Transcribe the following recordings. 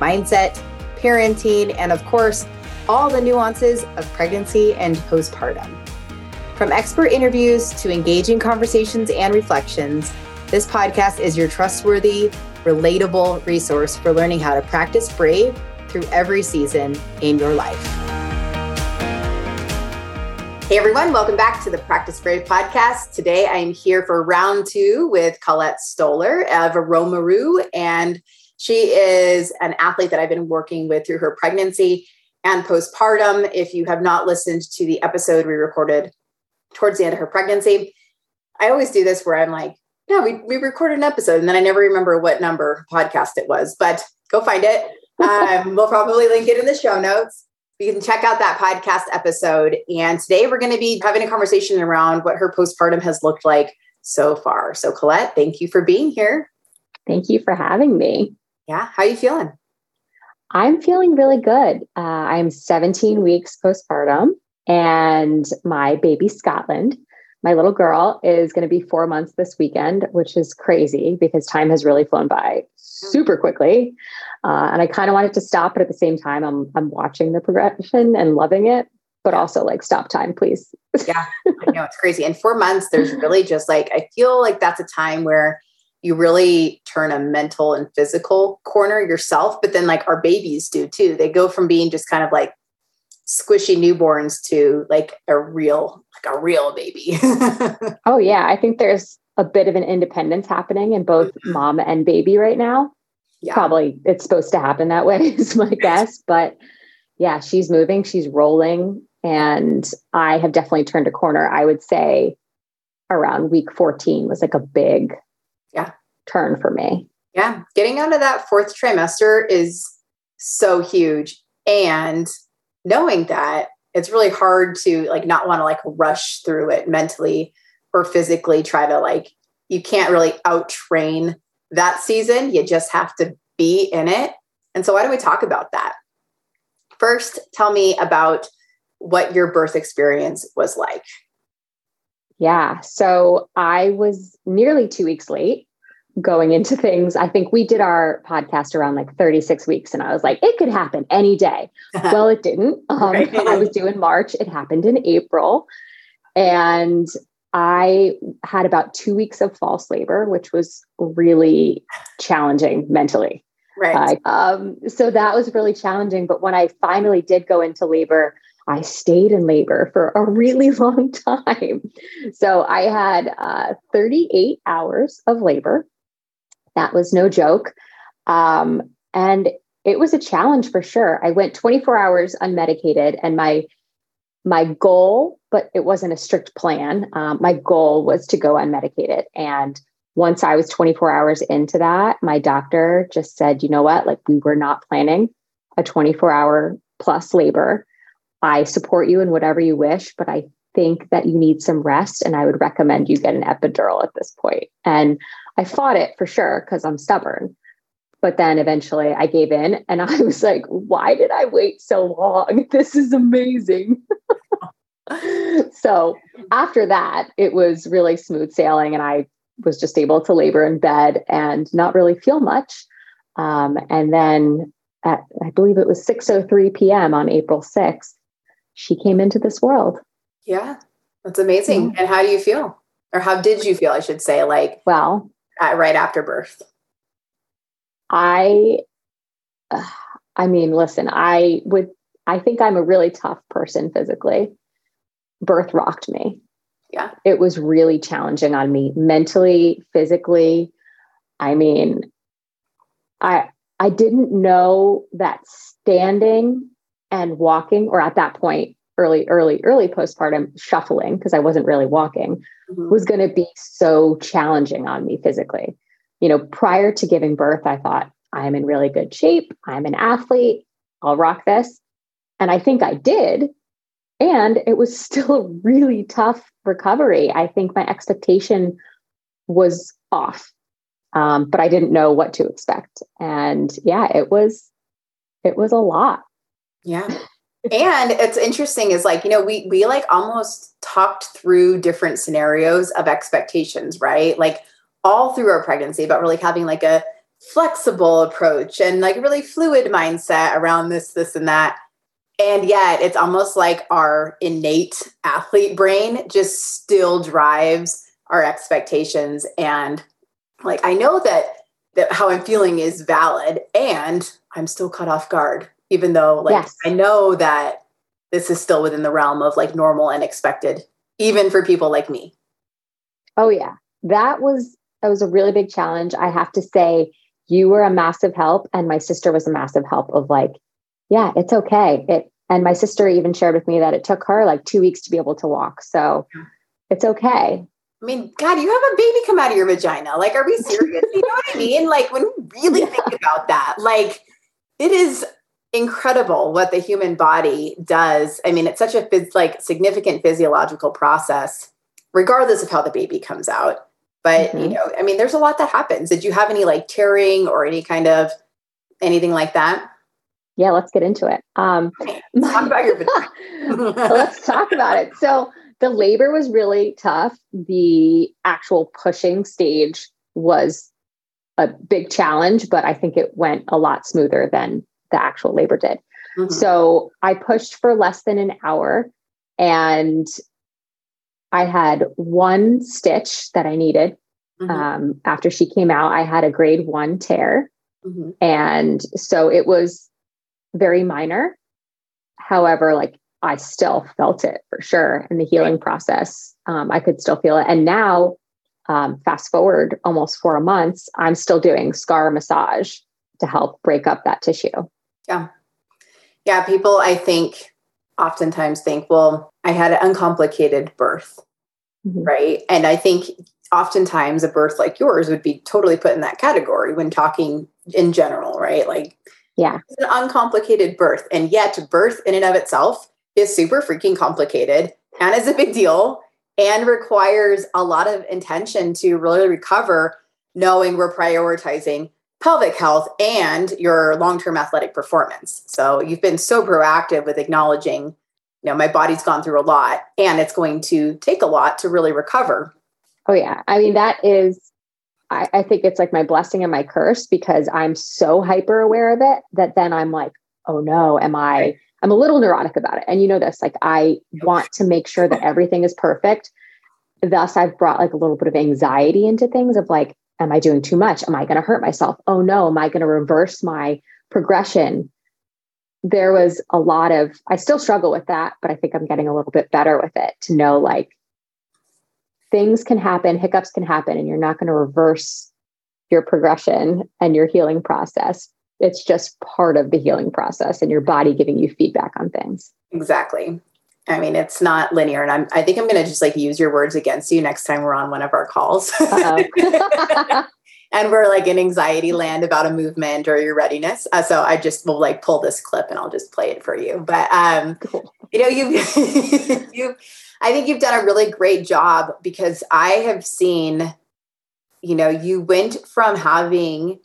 mindset, parenting, and of course, all the nuances of pregnancy and postpartum. From expert interviews to engaging conversations and reflections, this podcast is your trustworthy, relatable resource for learning how to practice brave through every season in your life. Hey everyone, welcome back to the Practice Brave podcast. Today I am here for round two with Collette Stohler of Roamaroo, and she is an athlete that I've been working with through her pregnancy and postpartum. If you have not listened to the episode we recorded towards the end of her pregnancy, I always do this where I'm like, yeah, we, we recorded an episode and then I never remember what number podcast it was, but go find it. Um, we'll probably link it in the show notes. You can check out that podcast episode. And today we're going to be having a conversation around what her postpartum has looked like so far. So, Collette, thank you for being here. Thank you for having me. Yeah. How are you feeling? I'm feeling really good. Uh, I'm 17 weeks postpartum, and my baby Scotland, my little girl, is going to be four months this weekend, which is crazy because time has really flown by super quickly. Uh, and I kind of want it to stop, but at the same time, I'm I'm watching the progression and loving it. But also, like, stop time, please. yeah, I know it's crazy. In four months, there's really just like I feel like that's a time where you really turn a mental and physical corner yourself. But then, like our babies do too. They go from being just kind of like squishy newborns to like a real, like a real baby. oh yeah, I think there's a bit of an independence happening in both mm-hmm. mom and baby right now. Yeah. Probably it's supposed to happen that way, is my guess. But yeah, she's moving, she's rolling, and I have definitely turned a corner. I would say around week 14 was like a big turn for me. Yeah, getting out of that fourth trimester is so huge. And knowing that it's really hard to like not want to like rush through it mentally or physically try to like you can't really out train that season. You just have to be in it. And so why don't we talk about that? First tell me about what your birth experience was like. Yeah so i was nearly two weeks late going into things. I think we did our podcast around like 36 weeks, and I was like, it could happen any day. well, it didn't. Um, right. I was due in March, it happened in April. And I had about two weeks of false labor, which was really challenging mentally. Right. Uh, um, so that was really challenging. But when I finally did go into labor, I stayed in labor for a really long time. So I had uh, 38 hours of labor. That was no joke. Um, and it was a challenge for sure. I went 24 hours unmedicated, and my my goal, but it wasn't a strict plan. Um, my goal was to go unmedicated. And once I was 24 hours into that, my doctor just said, you know what? Like, we were not planning a 24 hour plus labor. I support you in whatever you wish, but I think that you need some rest. And I would recommend you get an epidural at this point. And I fought it for sure because I'm stubborn. But then eventually I gave in and I was like, why did I wait so long? This is amazing. so after that, it was really smooth sailing and I was just able to labor in bed and not really feel much. Um, and then at, I believe it was 6.03 p.m. on April 6th, she came into this world. Yeah, that's amazing. And how do you feel? Or how did you feel, I should say? Like, well, uh, right after birth? I, uh, I mean, listen, I would, I think I'm a really tough person physically. Birth rocked me. Yeah. It was really challenging on me mentally, physically. I mean, I, I didn't know that standing and walking, or at that point, early, early, early postpartum shuffling, because I wasn't really walking, mm-hmm. was going to be so challenging on me physically. You know, prior to giving birth, I thought I'm in really good shape. I'm an athlete. I'll rock this. And I think I did. And it was still a really tough recovery. I think my expectation was off, um, but I didn't know what to expect. And yeah, it was, it was a lot. Yeah. And it's interesting is like, you know, we, we like almost talked through different scenarios of expectations, right? Like all through our pregnancy, but really having like a flexible approach and like really fluid mindset around this, this, and that. And yet it's almost like our innate athlete brain just still drives our expectations. And like I know that that how I'm feeling is valid and I'm still caught off guard, even though like yes. I know that this is still within the realm of like normal and expected, even for people like me. Oh yeah. That was that was a really big challenge. I have to say, you were a massive help, and my sister was a massive help of like, yeah, it's okay. It and my sister even shared with me that it took her like two weeks to be able to walk. So it's okay. I mean, God, you have a baby come out of your vagina. Like, are we serious? you know what I mean? Like, when you really think about that, like, it is incredible what the human body does. I mean, it's such a like significant physiological process, regardless of how the baby comes out. But, mm-hmm. you know, I mean, there's a lot that happens. Did you have any like tearing or any kind of anything like that? Yeah, let's get into it. Um, let's talk about your let's talk about it. So the labor was really tough. The actual pushing stage was a big challenge, but I think it went a lot smoother than the actual labor did. Mm-hmm. So I pushed for less than an hour and I had one stitch that I needed. Mm-hmm. Um, after she came out, I had a grade one tear. Mm-hmm. And so it was very minor. However, like I still felt it for sure in the healing process. Um, I could still feel it. And now, um, fast forward almost four months, I'm still doing scar massage to help break up that tissue. Yeah. Yeah. People, I think, oftentimes think, well, I had an uncomplicated birth, mm-hmm. right? And I think oftentimes a birth like yours would be totally put in that category when talking in general, right? Like, yeah, it's an uncomplicated birth. And yet, birth in and of itself is super freaking complicated and is a big deal and requires a lot of intention to really recover, knowing we're prioritizing pelvic health and your long-term athletic performance. So you've been so proactive with acknowledging, you know, my body's gone through a lot and it's going to take a lot to really recover. Oh yeah. I mean, that is I, I think it's like my blessing and my curse because I'm so hyper aware of it that then I'm like, oh no, am I I'm a little neurotic about it. And you know this, like I want to make sure that everything is perfect. Thus I've brought like a little bit of anxiety into things of like, am I doing too much? Am I going to hurt myself? Oh no, am I going to reverse my progression? There was a lot of, I still struggle with that, but I think I'm getting a little bit better with it to know like things can happen, hiccups can happen, and you're not going to reverse your progression and your healing process. It's just part of the healing process and your body giving you feedback on things. Exactly. I mean, it's not linear. And I'm, I think I'm going to just like use your words against you next time we're on one of our calls. and we're like in anxiety land about a movement or your readiness. Uh, so I just will like pull this clip and I'll just play it for you. But, um, cool. you know, you, you, I think you've done a really great job because I have seen, you know, you went from having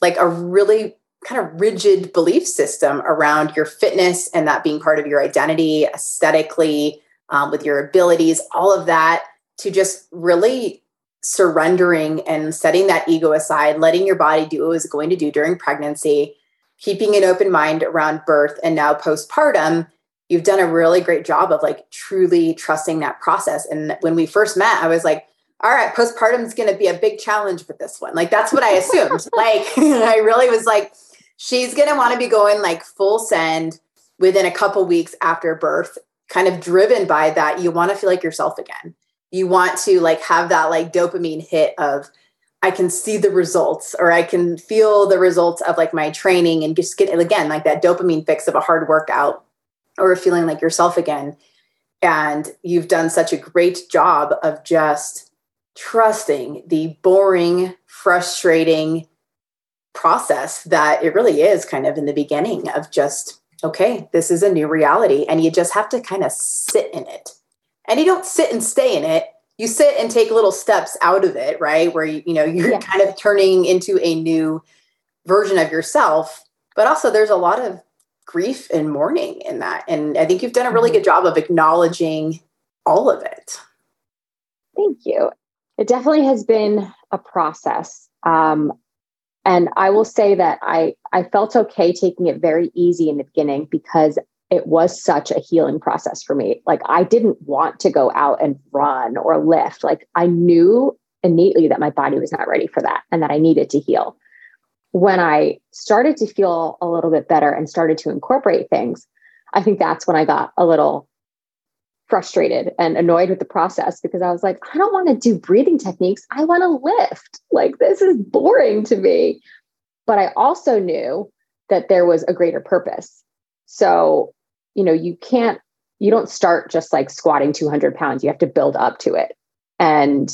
like a really kind of rigid belief system around your fitness and that being part of your identity aesthetically um, with your abilities all of that to just really surrendering and setting that ego aside letting your body do what it was going to do during pregnancy keeping an open mind around birth and now postpartum you've done a really great job of like truly trusting that process and when we first met i was like all right, postpartum is going to be a big challenge with this one. Like that's what I assumed. like I really was like, she's going to want to be going like full send within a couple weeks after birth, kind of driven by that. You want to feel like yourself again. You want to like have that like dopamine hit of I can see the results or I can feel the results of like my training and just get again like that dopamine fix of a hard workout or feeling like yourself again. And you've done such a great job of just trusting the boring, frustrating, process that it really is kind of in the beginning of just, okay, this is a new reality. And you just have to kind of sit in it. And you don't sit and stay in it. You sit and take little steps out of it, right? Where you, you know, you're yeah. kind of turning into a new version of yourself. But also there's a lot of grief and mourning in that. And I think you've done a really mm-hmm. good job of acknowledging all of it. Thank you. It definitely has been a process. Um, and I will say that I, I felt okay taking it very easy in the beginning because it was such a healing process for me. Like I didn't want to go out and run or lift. Like I knew innately that my body was not ready for that and that I needed to heal. When I started to feel a little bit better and started to incorporate things, I think that's when I got a little frustrated and annoyed with the process because I was like, I don't want to do breathing techniques. I want to lift. Like, this is boring to me. But I also knew that there was a greater purpose. So, you know, you can't, you don't start just like squatting 200 pounds. You have to build up to it. And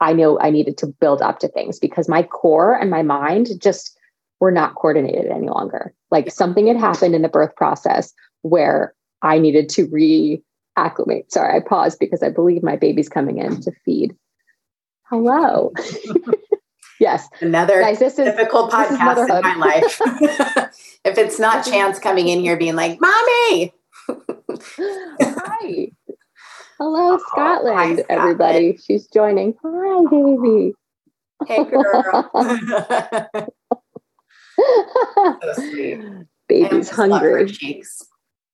I know I needed to build up to things because my core and my mind just were not coordinated any longer. Like something had happened in the birth process where I needed to re acclimate. Sorry, I paused because I believe my baby's coming in to feed. Hello. yes. Another Guys, this is, difficult podcast is in my life. if it's not Chance coming in here being like, Mommy. hi. Hello, oh, Scotland, hi, Scotland, everybody. She's joining. Hi, baby. Hey, girl. so Baby's hungry. Cheeks.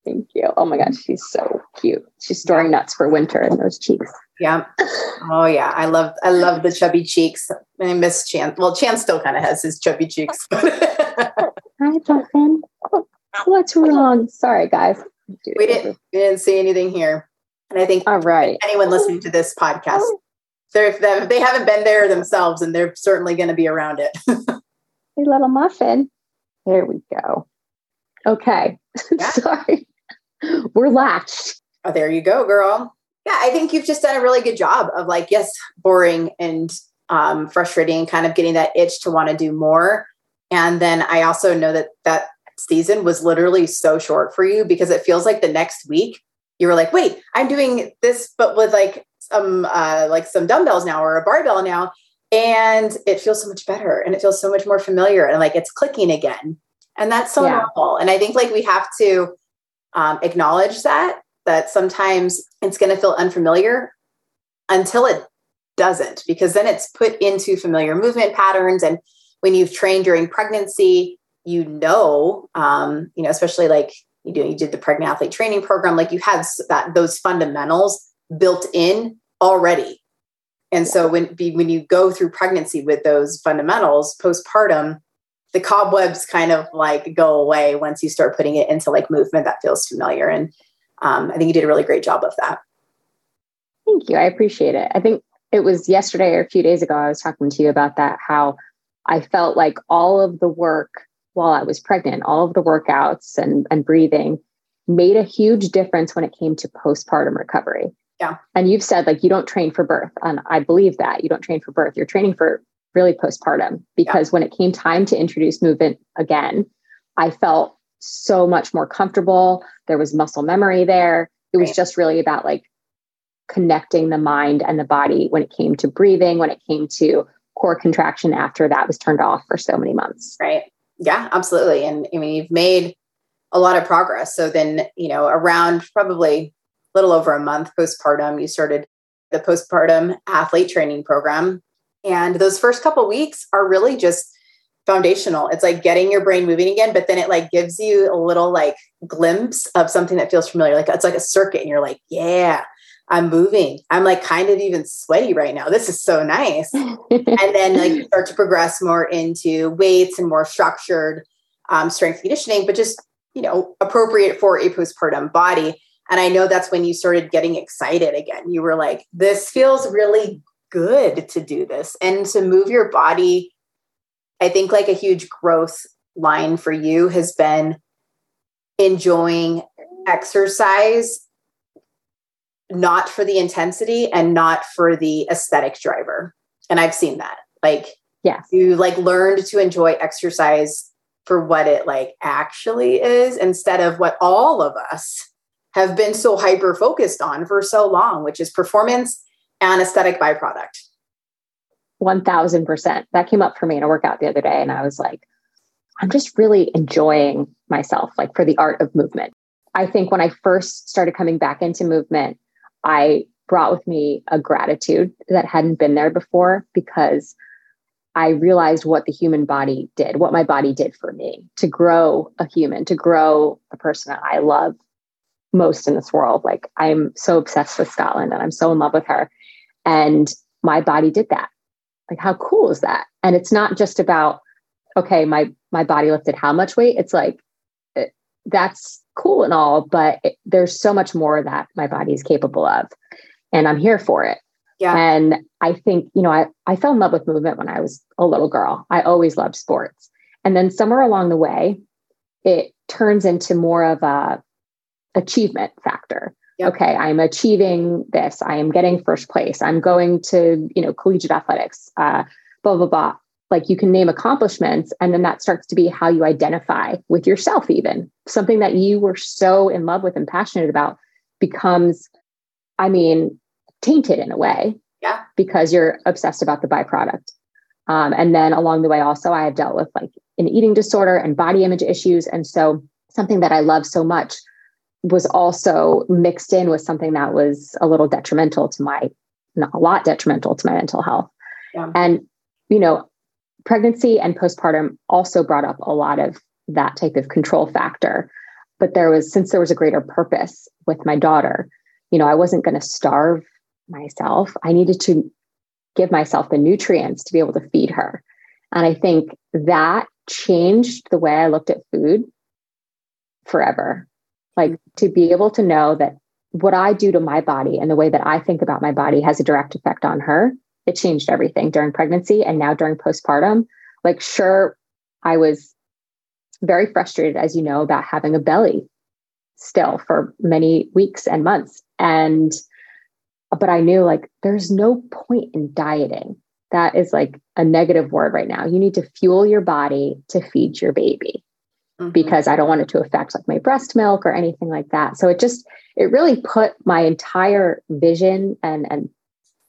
Thank you. Oh my gosh, she's so cute. She's storing nuts for winter in those cheeks. Yeah. Oh yeah. I love I love the chubby cheeks. I miss Chance. Well, Chance still kind of has his chubby cheeks. Hi, Jonathan. What's wrong? Sorry, guys. We didn't we didn't see anything here. And I think all right. Anyone listening to this podcast, they're, if they haven't been there themselves, and they're certainly going to be around it. hey, little muffin. There we go. Okay. Yeah. Sorry. We're latched. Oh, there you go, girl. Yeah, I think you've just done a really good job of like, yes, boring and um, frustrating, kind of getting that itch to want to do more. And then I also know that that season was literally so short for you because it feels like the next week you were like, wait, I'm doing this, but with like some uh, like some dumbbells now or a barbell now, and it feels so much better and it feels so much more familiar and like it's clicking again, and that's so yeah. normal. And I think like we have to um, acknowledge that that sometimes it's going to feel unfamiliar until it doesn't because then it's put into familiar movement patterns. And when you've trained during pregnancy you know um, you know especially like you do you did the pregnant athlete training program like you had that those fundamentals built in already. And so when when you go through pregnancy with those fundamentals postpartum the cobwebs kind of like go away once you start putting it into like movement that feels familiar. And um, I think you did a really great job of that. Thank you. I appreciate it. I think it was yesterday or a few days ago, I was talking to you about that, how I felt like all of the work while I was pregnant, all of the workouts and, and breathing made a huge difference when it came to postpartum recovery. Yeah. And you've said like you don't train for birth. And I believe that you don't train for birth. You're training for really postpartum because yeah. when it came time to introduce movement again, I felt so much more comfortable. There was muscle memory there. It was right. just really about like connecting the mind and the body when it came to breathing, when it came to core contraction after that was turned off for so many months. Right. Yeah, absolutely. And I mean, you've made a lot of progress. So then, you know, around probably a little over a month postpartum, you started the postpartum athlete training program and those first couple weeks are really just foundational. It's like getting your brain moving again, but then it like gives you a little like glimpse of something that feels familiar. Like it's like a circuit, and you're like, yeah, I'm moving. I'm like kind of even sweaty right now. This is so nice. and then like you start to progress more into weights and more structured um, strength conditioning, but just you know appropriate for a postpartum body. And I know that's when you started getting excited again. You were like, this feels really good to do this and to move your body. I think like a huge growth line for you has been enjoying exercise not for the intensity and not for the aesthetic driver. And I've seen that. Like yeah. You like learned to enjoy exercise for what it like actually is instead of what all of us have been so hyper focused on for so long, which is performance and aesthetic byproduct. 1000%. That came up for me in a workout the other day. And I was like, I'm just really enjoying myself, like for the art of movement. I think when I first started coming back into movement, I brought with me a gratitude that hadn't been there before because I realized what the human body did, what my body did for me to grow a human, to grow a person that I love most in this world. Like I'm so obsessed with Scotland and I'm so in love with her. And my body did that. Like how cool is that? And it's not just about, okay, my my body lifted how much weight? It's like it, that's cool and all, but it, there's so much more that my body is capable of. And I'm here for it. Yeah. And I think, you know, I, I fell in love with movement when I was a little girl. I always loved sports. And then somewhere along the way, it turns into more of a achievement factor. Yep. Okay, I'm achieving this. I am getting first place. I'm going to, you know, collegiate athletics, uh, blah, blah, blah. Like you can name accomplishments, and then that starts to be how you identify with yourself, even something that you were so in love with and passionate about becomes, I mean, tainted in a way. Yeah. Because you're obsessed about the byproduct. Um, and then along the way, also, I have dealt with like an eating disorder and body image issues. And so something that I love so much was also mixed in with something that was a little detrimental to my, not a lot detrimental to my mental health. Yeah. And, you know, pregnancy and postpartum also brought up a lot of that type of control factor. But there was, since there was a greater purpose with my daughter, you know, I wasn't going to starve myself. I needed to give myself the nutrients to be able to feed her. And I think that changed the way I looked at food forever. Like to be able to know that what I do to my body and the way that I think about my body has a direct effect on her. It changed everything during pregnancy and now during postpartum. Like, sure, I was very frustrated, as you know, about having a belly still for many weeks and months. And but I knew like there's no point in dieting. That is like a negative word right now. You need to fuel your body to feed your baby mm-hmm. because I don't want it to affect like my breast milk or anything like that. So it just it really put my entire vision and and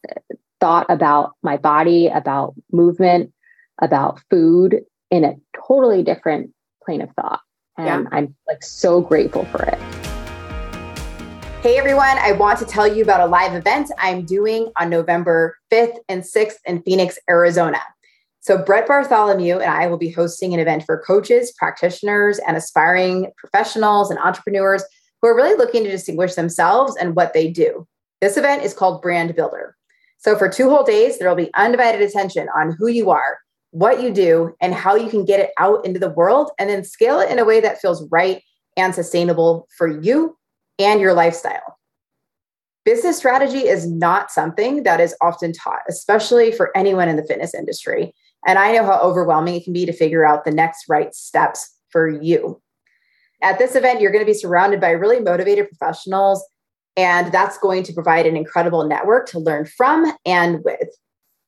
uh, thought about my body, about movement, about food in a totally different plane of thought. And yeah. I'm like so grateful for it. Hey everyone, I want to tell you about a live event I'm doing on November 5th and 6th in Phoenix, Arizona. So, Brett Bartholomew and I will be hosting an event for coaches, practitioners, and aspiring professionals and entrepreneurs who are really looking to distinguish themselves and what they do. This event is called Brand Builder. So, for two whole days, there will be undivided attention on who you are, what you do, and how you can get it out into the world and then scale it in a way that feels right and sustainable for you and your lifestyle. Business strategy is not something that is often taught, especially for anyone in the fitness industry. And I know how overwhelming it can be to figure out the next right steps for you. At this event, you're going to be surrounded by really motivated professionals, and that's going to provide an incredible network to learn from and with.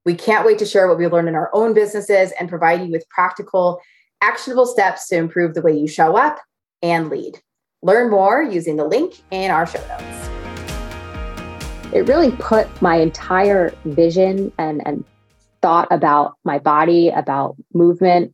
We can't wait to share what we learned in our own businesses and provide you with practical, actionable steps to improve the way you show up and lead. Learn more using the link in our show notes. It really put my entire vision and, and thought about my body, about movement,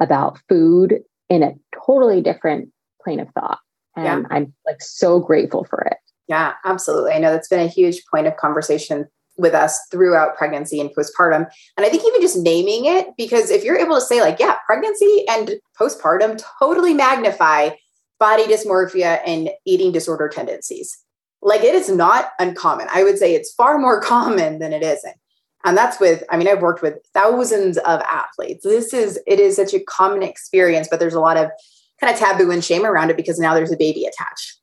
about food in a totally different plane of thought. And yeah. I'm like so grateful for it. Yeah, absolutely. I know that's been a huge point of conversation with us throughout pregnancy and postpartum. And I think even just naming it, because if you're able to say, like, yeah, pregnancy and postpartum totally magnify body dysmorphia and eating disorder tendencies. Like it is not uncommon. I would say it's far more common than it isn't. And that's with, I mean, I've worked with thousands of athletes. This is, it is such a common experience, but there's a lot of kind of taboo and shame around it because now there's a baby attached.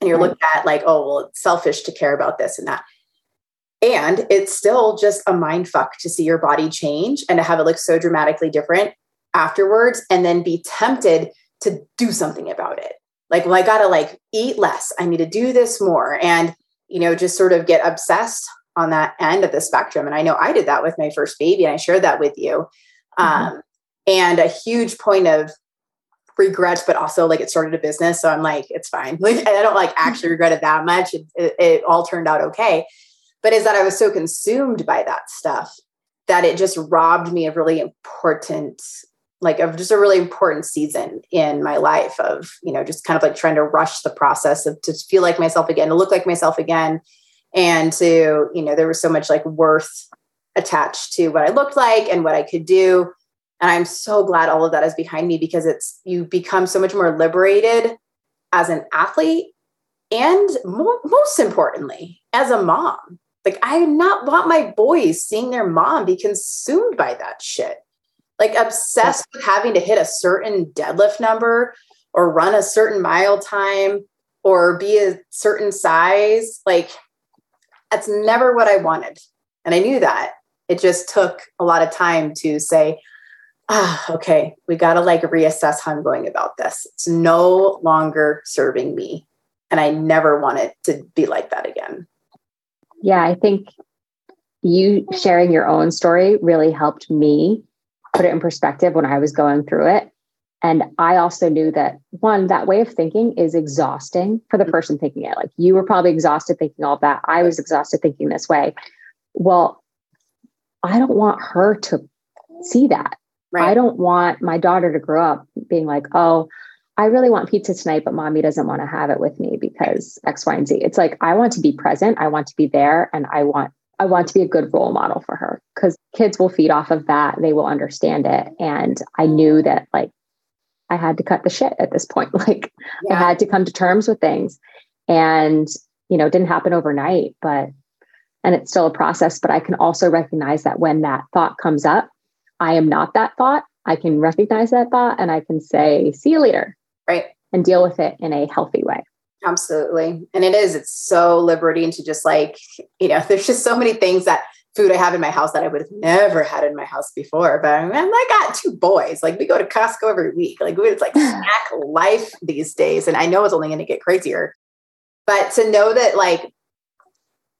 And you're right. looked at like, oh, well, it's selfish to care about this and that. And it's still just a mind fuck to see your body change and to have it look so dramatically different afterwards and then be tempted to do something about it. Like, well, I got to like eat less. I need to do this more. And, you know, just sort of get obsessed on that end of the spectrum. And I know I did that with my first baby and I shared that with you. Mm-hmm. Um, and a huge point of regret, but also like it started a business. So I'm like, it's fine. Like, I don't like actually regret it that much. It, it, it all turned out okay. But is that I was so consumed by that stuff that it just robbed me of really important like of just a really important season in my life of you know just kind of like trying to rush the process of to feel like myself again to look like myself again and to you know there was so much like worth attached to what i looked like and what i could do. And i'm so glad all of that is behind me because it's you become so much more liberated as an athlete and more, most importantly as a mom. Like i not want my boys seeing their mom be consumed by that shit. Like obsessed with having to hit a certain deadlift number or run a certain mile time or be a certain size. Like that's never what I wanted. And I knew that. It just took a lot of time to say, ah, okay, we got to like reassess how I'm going about this. It's no longer serving me. And I never want it to be like that again. Yeah, I think you sharing your own story really helped me put it in perspective when I was going through it. And I also knew that one, that way of thinking is exhausting for the mm-hmm. person thinking it. Like you were probably exhausted thinking all that. I was exhausted thinking this way. Well, I don't want her to see that. Right. I don't want my daughter to grow up being like, oh, I really want pizza tonight, but mommy doesn't want to have it with me because X, Y, and Z. It's like, I want to be present. I want to be there and I want I want to be a good role model for her because kids will feed off of that. They will understand it. And I knew that like I had to cut the shit at this point. Like yeah. I had to come to terms with things. And, you know, it didn't happen overnight, but and it's still a process. But I can also recognize that when that thought comes up, I am not that thought. I can recognize that thought and I can say, see you later. Right. And deal with it in a healthy way. Absolutely. And it is, it's so liberating to just like, you know, there's just so many things that food I have in my house that I would have never had in my house before. But I, I got two boys. Like we go to Costco every week. Like it's like snack life these days. And I know it's only going to get crazier. But to know that like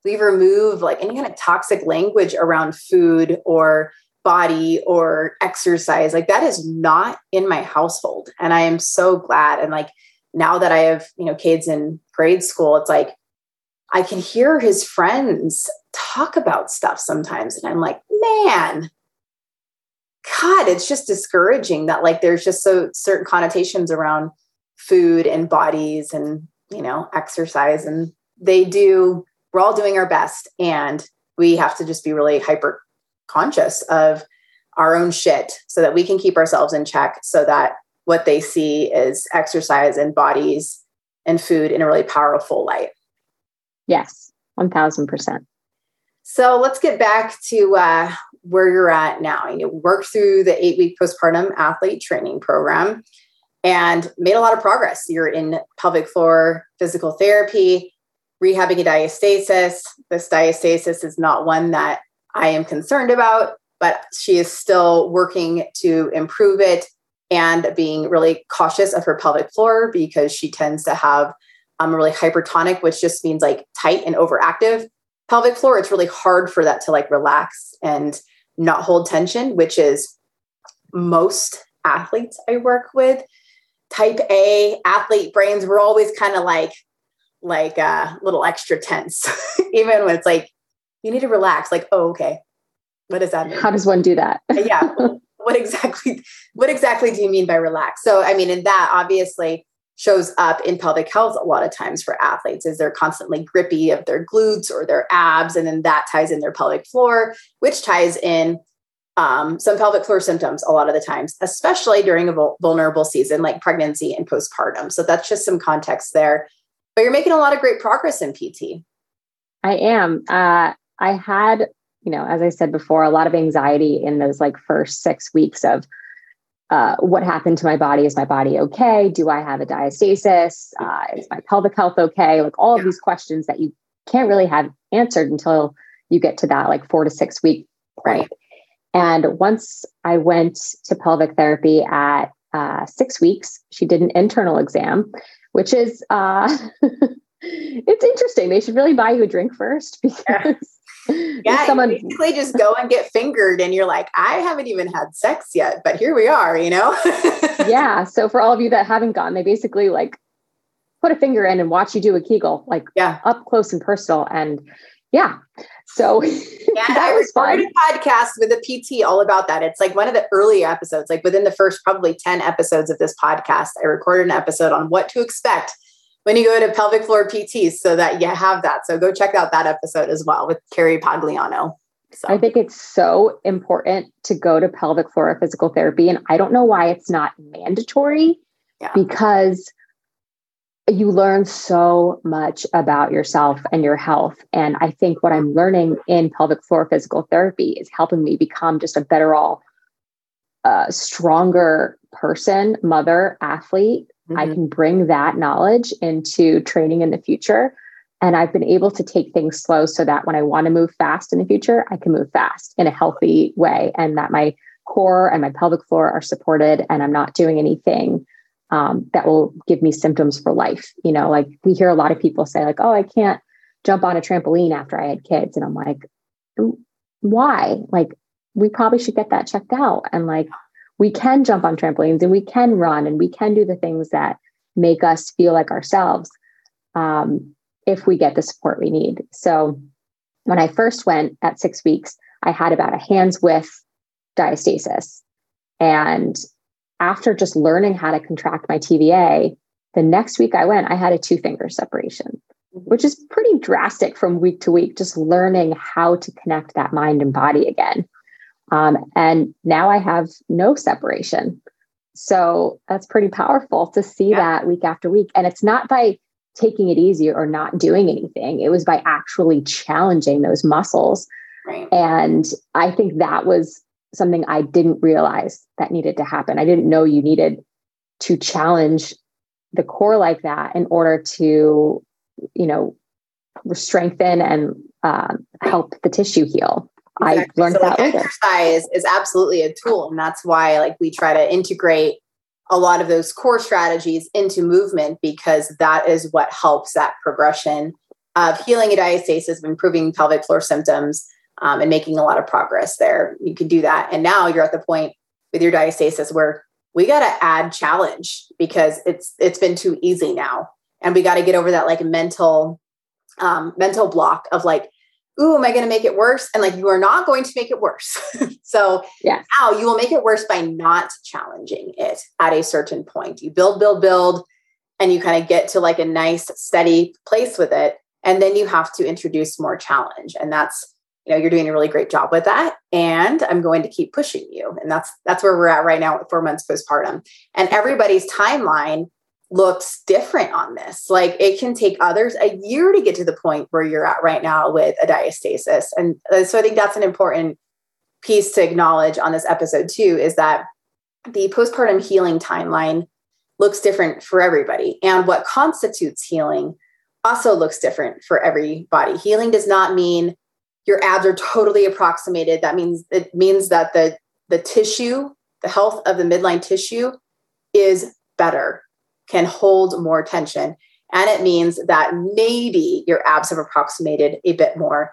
we remove like any kind of toxic language around food or body or exercise, like that is not in my household. And I am so glad. And like now that I have, you know, kids in grade school, it's like I can hear his friends talk about stuff sometimes. And I'm like, man, God, it's just discouraging that like there's just so certain connotations around food and bodies and, you know, exercise. And they do, we're all doing our best. And we have to just be really hyper conscious of our own shit so that we can keep ourselves in check so that what they see is exercise and bodies and food in a really powerful light. Yes, 1000%. So let's get back to uh, where you're at now. You worked through the eight week postpartum athlete training program and made a lot of progress. You're in pelvic floor physical therapy, rehabbing a diastasis. This diastasis is not one that I am concerned about, but she is still working to improve it and being really cautious of her pelvic floor because she tends to have a really hypertonic, which just means like tight and overactive pelvic floor. It's really hard for that to like relax and not hold tension, which is most athletes I work with. Type A athlete brains, we're always kind of like, like a uh, little extra tense, even when it's like, you need to relax. Like, oh, okay. What does that mean? How does one do that? yeah. what exactly what exactly do you mean by relax so i mean in that obviously shows up in pelvic health a lot of times for athletes is they're constantly grippy of their glutes or their abs and then that ties in their pelvic floor which ties in um, some pelvic floor symptoms a lot of the times especially during a vulnerable season like pregnancy and postpartum. So that's just some context there. But you're making a lot of great progress in pt i am. Uh, i had you know, as I said before, a lot of anxiety in those like first six weeks of uh, what happened to my body? Is my body okay? Do I have a diastasis? Uh, is my pelvic health okay? Like all of these questions that you can't really have answered until you get to that like four to six week point. And once I went to pelvic therapy at uh, six weeks, she did an internal exam, which is uh, it's interesting. They should really buy you a drink first because yeah, someone basically just go and get fingered, and you're like, I haven't even had sex yet, but here we are, you know? yeah. So for all of you that haven't gone, they basically like put a finger in and watch you do a Kegel, like yeah. up close and personal. And yeah. So yeah, that was I recorded fun. a podcast with a PT all about that. It's like one of the early episodes, like within the first probably 10 episodes of this podcast, I recorded an episode on what to expect when you go to pelvic floor PT so that you have that. So go check out that episode as well with Carrie Pagliano. So. I think it's so important to go to pelvic floor physical therapy. And I don't know why it's not mandatory yeah. because you learn so much about yourself and your health. And I think what I'm learning in pelvic floor physical therapy is helping me become just a better all, uh, stronger person, mother, athlete. Mm-hmm. I can bring that knowledge into training in the future. And I've been able to take things slow so that when I want to move fast in the future, I can move fast in a healthy way and that my core and my pelvic floor are supported and I'm not doing anything um, that will give me symptoms for life. You know, like we hear a lot of people say, like, oh, I can't jump on a trampoline after I had kids. And I'm like, why? Like, we probably should get that checked out. And like, we can jump on trampolines and we can run and we can do the things that make us feel like ourselves um, if we get the support we need. So, when I first went at six weeks, I had about a hand's width diastasis. And after just learning how to contract my TVA, the next week I went, I had a two finger separation, mm-hmm. which is pretty drastic from week to week, just learning how to connect that mind and body again. Um, and now I have no separation. So that's pretty powerful to see yeah. that week after week. And it's not by taking it easy or not doing anything, it was by actually challenging those muscles. Right. And I think that was something I didn't realize that needed to happen. I didn't know you needed to challenge the core like that in order to, you know, strengthen and uh, help the tissue heal. Exactly. I learned so that like exercise is absolutely a tool, and that's why like we try to integrate a lot of those core strategies into movement because that is what helps that progression of healing a diastasis, improving pelvic floor symptoms, um, and making a lot of progress there. You can do that. And now you're at the point with your diastasis where we got to add challenge because it's it's been too easy now, and we got to get over that like mental um, mental block of like, ooh, am I going to make it worse? And like, you are not going to make it worse. so yeah. now you will make it worse by not challenging it at a certain point. You build, build, build, and you kind of get to like a nice steady place with it, and then you have to introduce more challenge, and that's you know you're doing a really great job with that and i'm going to keep pushing you and that's that's where we're at right now at four months postpartum and everybody's timeline looks different on this. Like it can take others a year to get to the point where you're at right now with a diastasis. And uh, so i think that's an important piece to acknowledge on this episode too is that the postpartum healing timeline looks different for everybody. And what constitutes healing also looks different for everybody. Healing does not mean your abs are totally approximated. That means it means that the the tissue, the health of the midline tissue is better, can hold more tension. And it means that maybe your abs have approximated a bit more,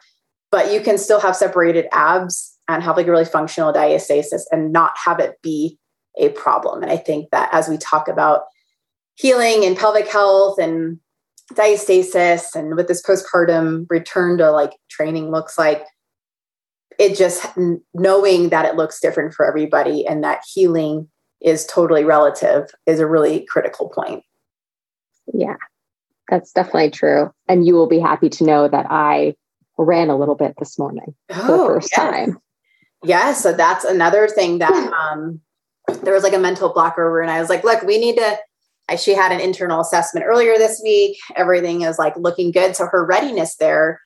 but you can still have separated abs and have like a really functional diastasis and not have it be a problem. And I think that as we talk about healing and pelvic health and diastasis and what this postpartum return to like training looks like it just knowing that it looks different for everybody and that healing is totally relative is a really critical point yeah that's definitely true and you will be happy to know that i ran a little bit this morning oh, for the oh, first yes. time yeah so that's another thing that um there was like a mental blocker and i was like look we need to I, she had an internal assessment earlier this week. Everything is like looking good. So her readiness there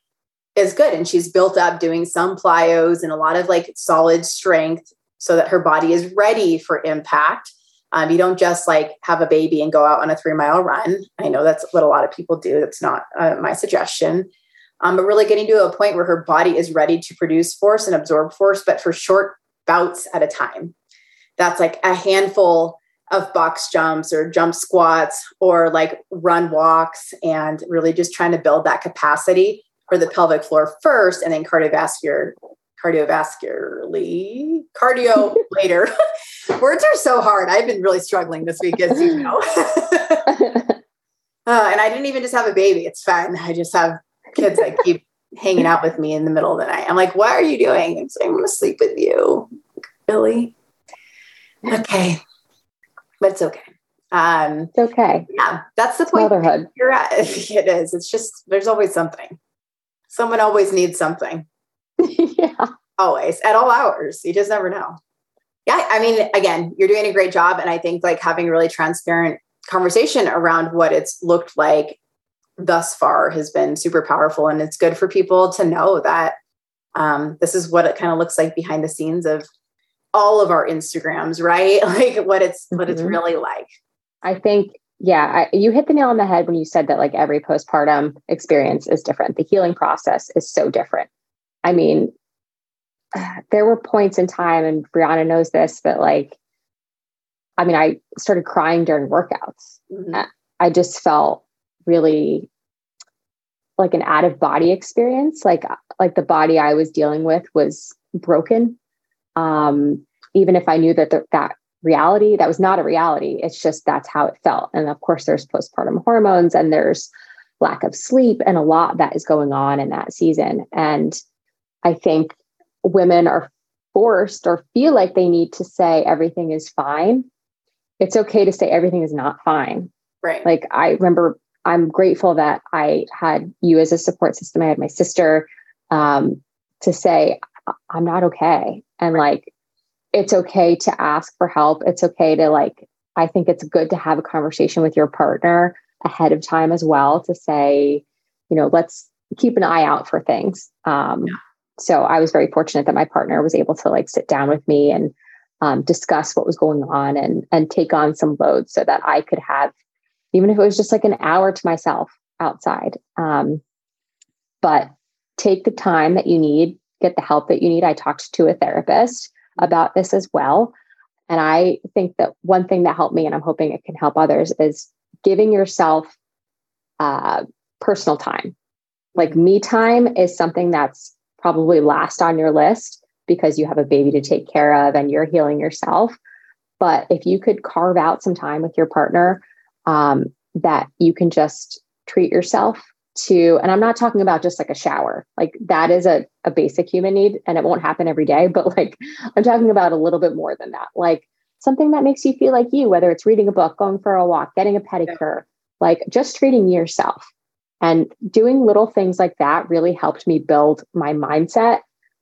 is good. And she's built up doing some plyos and a lot of like solid strength so that her body is ready for impact. Um, you don't just like have a baby and go out on a three mile run. I know that's what a lot of people do. That's not uh, my suggestion. Um, but really getting to a point where her body is ready to produce force and absorb force, but for short bouts at a time. That's like a handful of box jumps or jump squats or like run walks and really just trying to build that capacity for the pelvic floor first and then cardiovascular cardiovascularly cardio later. Words are so hard. I've been really struggling this week as you know. Uh, and i didn't even just have a baby. It's fine. I just have kids that keep hanging out with me in the middle of the night. I'm like what are you doing i'm saying i'm gonna sleep with you really okay. But it's okay. Um it's okay. yeah that's the point motherhood. you're at. It is. It's just there's always something. Someone always needs something yeah. Always at all hours. You just never know. Yeah. I mean, again, you're doing a great job. And I think like having a really transparent conversation around what it's looked like thus far has been super powerful. And it's good for people to know that um, this is what it kind of looks like behind the scenes of all of our Instagrams, right? Like what it's mm-hmm. what it's mm-hmm. really like. I think yeah, I, you hit the nail on the head when you said that like every postpartum experience is different. The healing process is so different. I mean, there were points in time, and Brianna knows this, that like, I mean, I started crying during workouts. Mm-hmm. I just felt really like an out of body experience. Like, like the body I was dealing with was broken. Um, even if I knew that the, that reality, that was not a reality. It's just that's how it felt. And of course, there's postpartum hormones and there's lack of sleep and a lot that is going on in that season. And I think women are forced or feel like they need to say everything is fine. It's okay to say everything is not fine. Right. Like I remember I'm grateful that I had you as a support system. I had my sister um, to say, I'm not okay. And right. like, it's okay to ask for help. It's okay to like, I think it's good to have a conversation with your partner ahead of time as well to say, you know, let's keep an eye out for things. Um, yeah so I was very fortunate that my partner was able to like sit down with me and um, discuss what was going on and and take on some load so that I could have, even if it was just like an hour to myself outside. Um, but take the time that you need, get the help that you need. I talked to a therapist about this as well. And I think that one thing that helped me, and I'm hoping it can help others, is giving yourself uh, personal time. Like me time is something that's probably last on your list because you have a baby to take care of and you're healing yourself. But if you could carve out some time with your partner um, that you can just treat yourself to, and I'm not talking about just like a shower, like that is a, a basic human need and it won't happen every day, but like I'm talking about a little bit more than that. Like something that makes you feel like you, whether it's reading a book, going for a walk, getting a pedicure, like just treating yourself. And doing little things like that really helped me build my mindset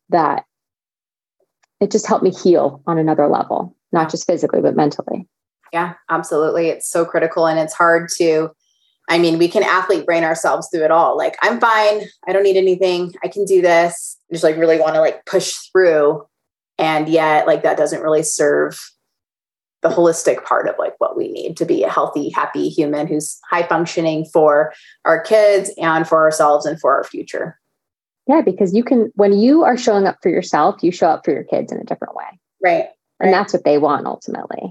that it just helped me heal on another level, not just physically, but mentally. Yeah, absolutely. It's so critical and it's hard to, I mean, we can athlete brain ourselves through it all. Like, I'm fine. I don't need anything. I can do this. Just like really want to like push through. And yet, like, that doesn't really serve the holistic part of like what we need to be a healthy, happy human who's high functioning for our kids and for ourselves and for our future. Yeah, because you can, when you are showing up for yourself, you show up for your kids in a different way. Right. And right. that's what they want ultimately.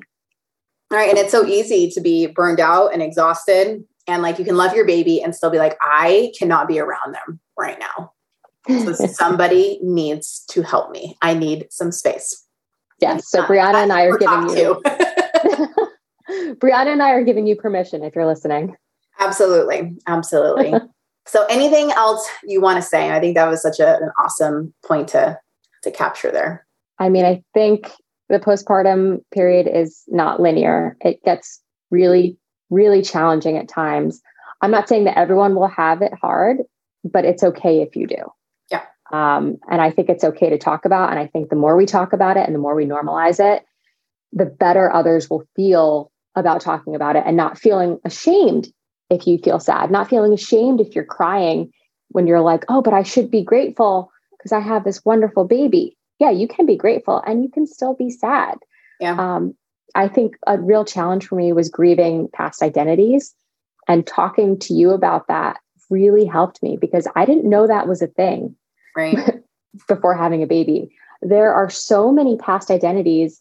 All right. And it's so easy to be burned out and exhausted. And like you can love your baby and still be like, I cannot be around them right now. So somebody needs to help me. I need some space. Yes. So Brianna and I are giving you. Brianna and I are giving you permission if you're listening. Absolutely. Absolutely. so anything else you want to say? I think that was such a, an awesome point to to capture there. I mean, I think the postpartum period is not linear. It gets really, really challenging at times. I'm not saying that everyone will have it hard, but it's okay if you do. Um, and I think it's okay to talk about. And I think the more we talk about it and the more we normalize it, the better others will feel about talking about it and not feeling ashamed if you feel sad, not feeling ashamed if you're crying when you're like, oh, but I should be grateful because I have this wonderful baby. Yeah, you can be grateful and you can still be sad. Yeah. Um, I think a real challenge for me was grieving past identities and talking to you about that really helped me because I didn't know that was a thing right before having a baby. There are so many past identities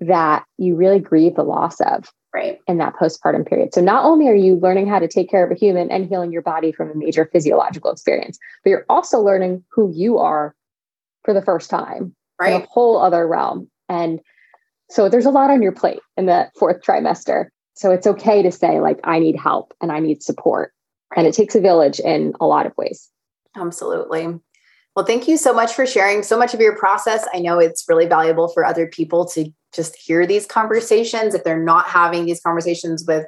that you really grieve the loss of right. in that postpartum period. So not only are you learning how to take care of a human and healing your body from a major physiological experience but you're also learning who you are for the first time right in a whole other realm. And so there's a lot on your plate in the fourth trimester. So it's okay to say like i need help and i need support. Right. and it takes a village in a lot of ways. Absolutely well, thank you so much for sharing so much of your process. I know it's really valuable for other people to just hear these conversations. If they're not having these conversations with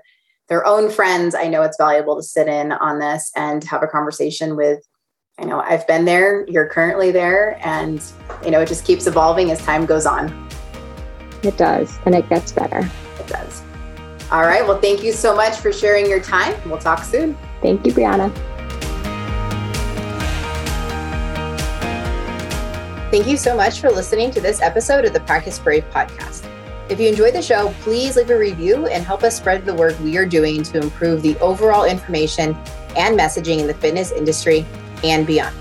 their own friends, I know it's valuable to sit in on this and have a conversation with. I know I've been there, you're currently there, and you know, it just keeps evolving as time goes on. It does, and it gets better. It does. All right. Well, thank you so much for sharing your time. We'll talk soon. Thank you, Brianna. Thank you so much for listening to this episode of the Practice Brave podcast. If you enjoyed the show, please leave a review and help us spread the work we are doing to improve the overall information and messaging in the fitness industry and beyond.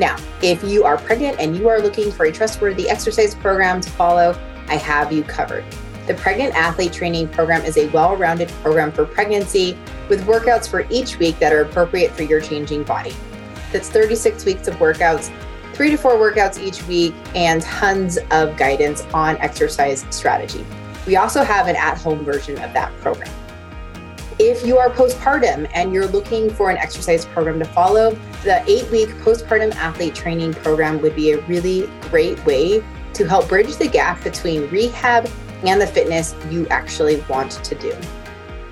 Now, if you are pregnant and you are looking for a trustworthy exercise program to follow, I have you covered. The Pregnant Athlete Training Program is a well rounded program for pregnancy with workouts for each week that are appropriate for your changing body. That's 36 weeks of workouts three to four workouts each week, and tons of guidance on exercise strategy. We also have an at home version of that program. If you are postpartum and you're looking for an exercise program to follow, the eight week postpartum athlete training program would be a really great way to help bridge the gap between rehab and the fitness you actually want to do.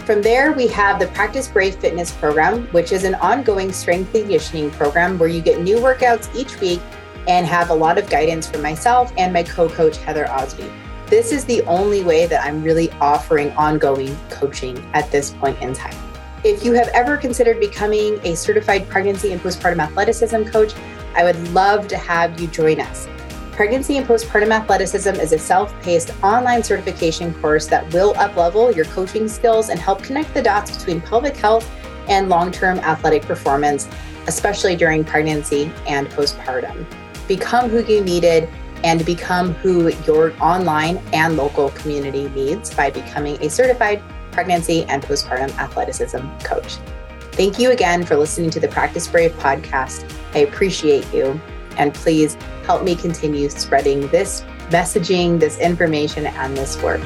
From there, we have the Practice Brave Fitness program, which is an ongoing strength conditioning program where you get new workouts each week and have a lot of guidance from myself and my co coach, Heather Osby. This is the only way that I'm really offering ongoing coaching at this point in time. If you have ever considered becoming a certified pregnancy and postpartum athleticism coach, I would love to have you join us. Pregnancy and Postpartum Athleticism is a self paced online certification course that will uplevel your coaching skills and help connect the dots between pelvic health and long term athletic performance, especially during pregnancy and postpartum become who you needed and become who your online and local community needs by becoming a certified pregnancy and postpartum athleticism coach. Thank you again for listening to the Practice Brave podcast. I appreciate you. And please help me continue spreading this messaging, this information, and this work.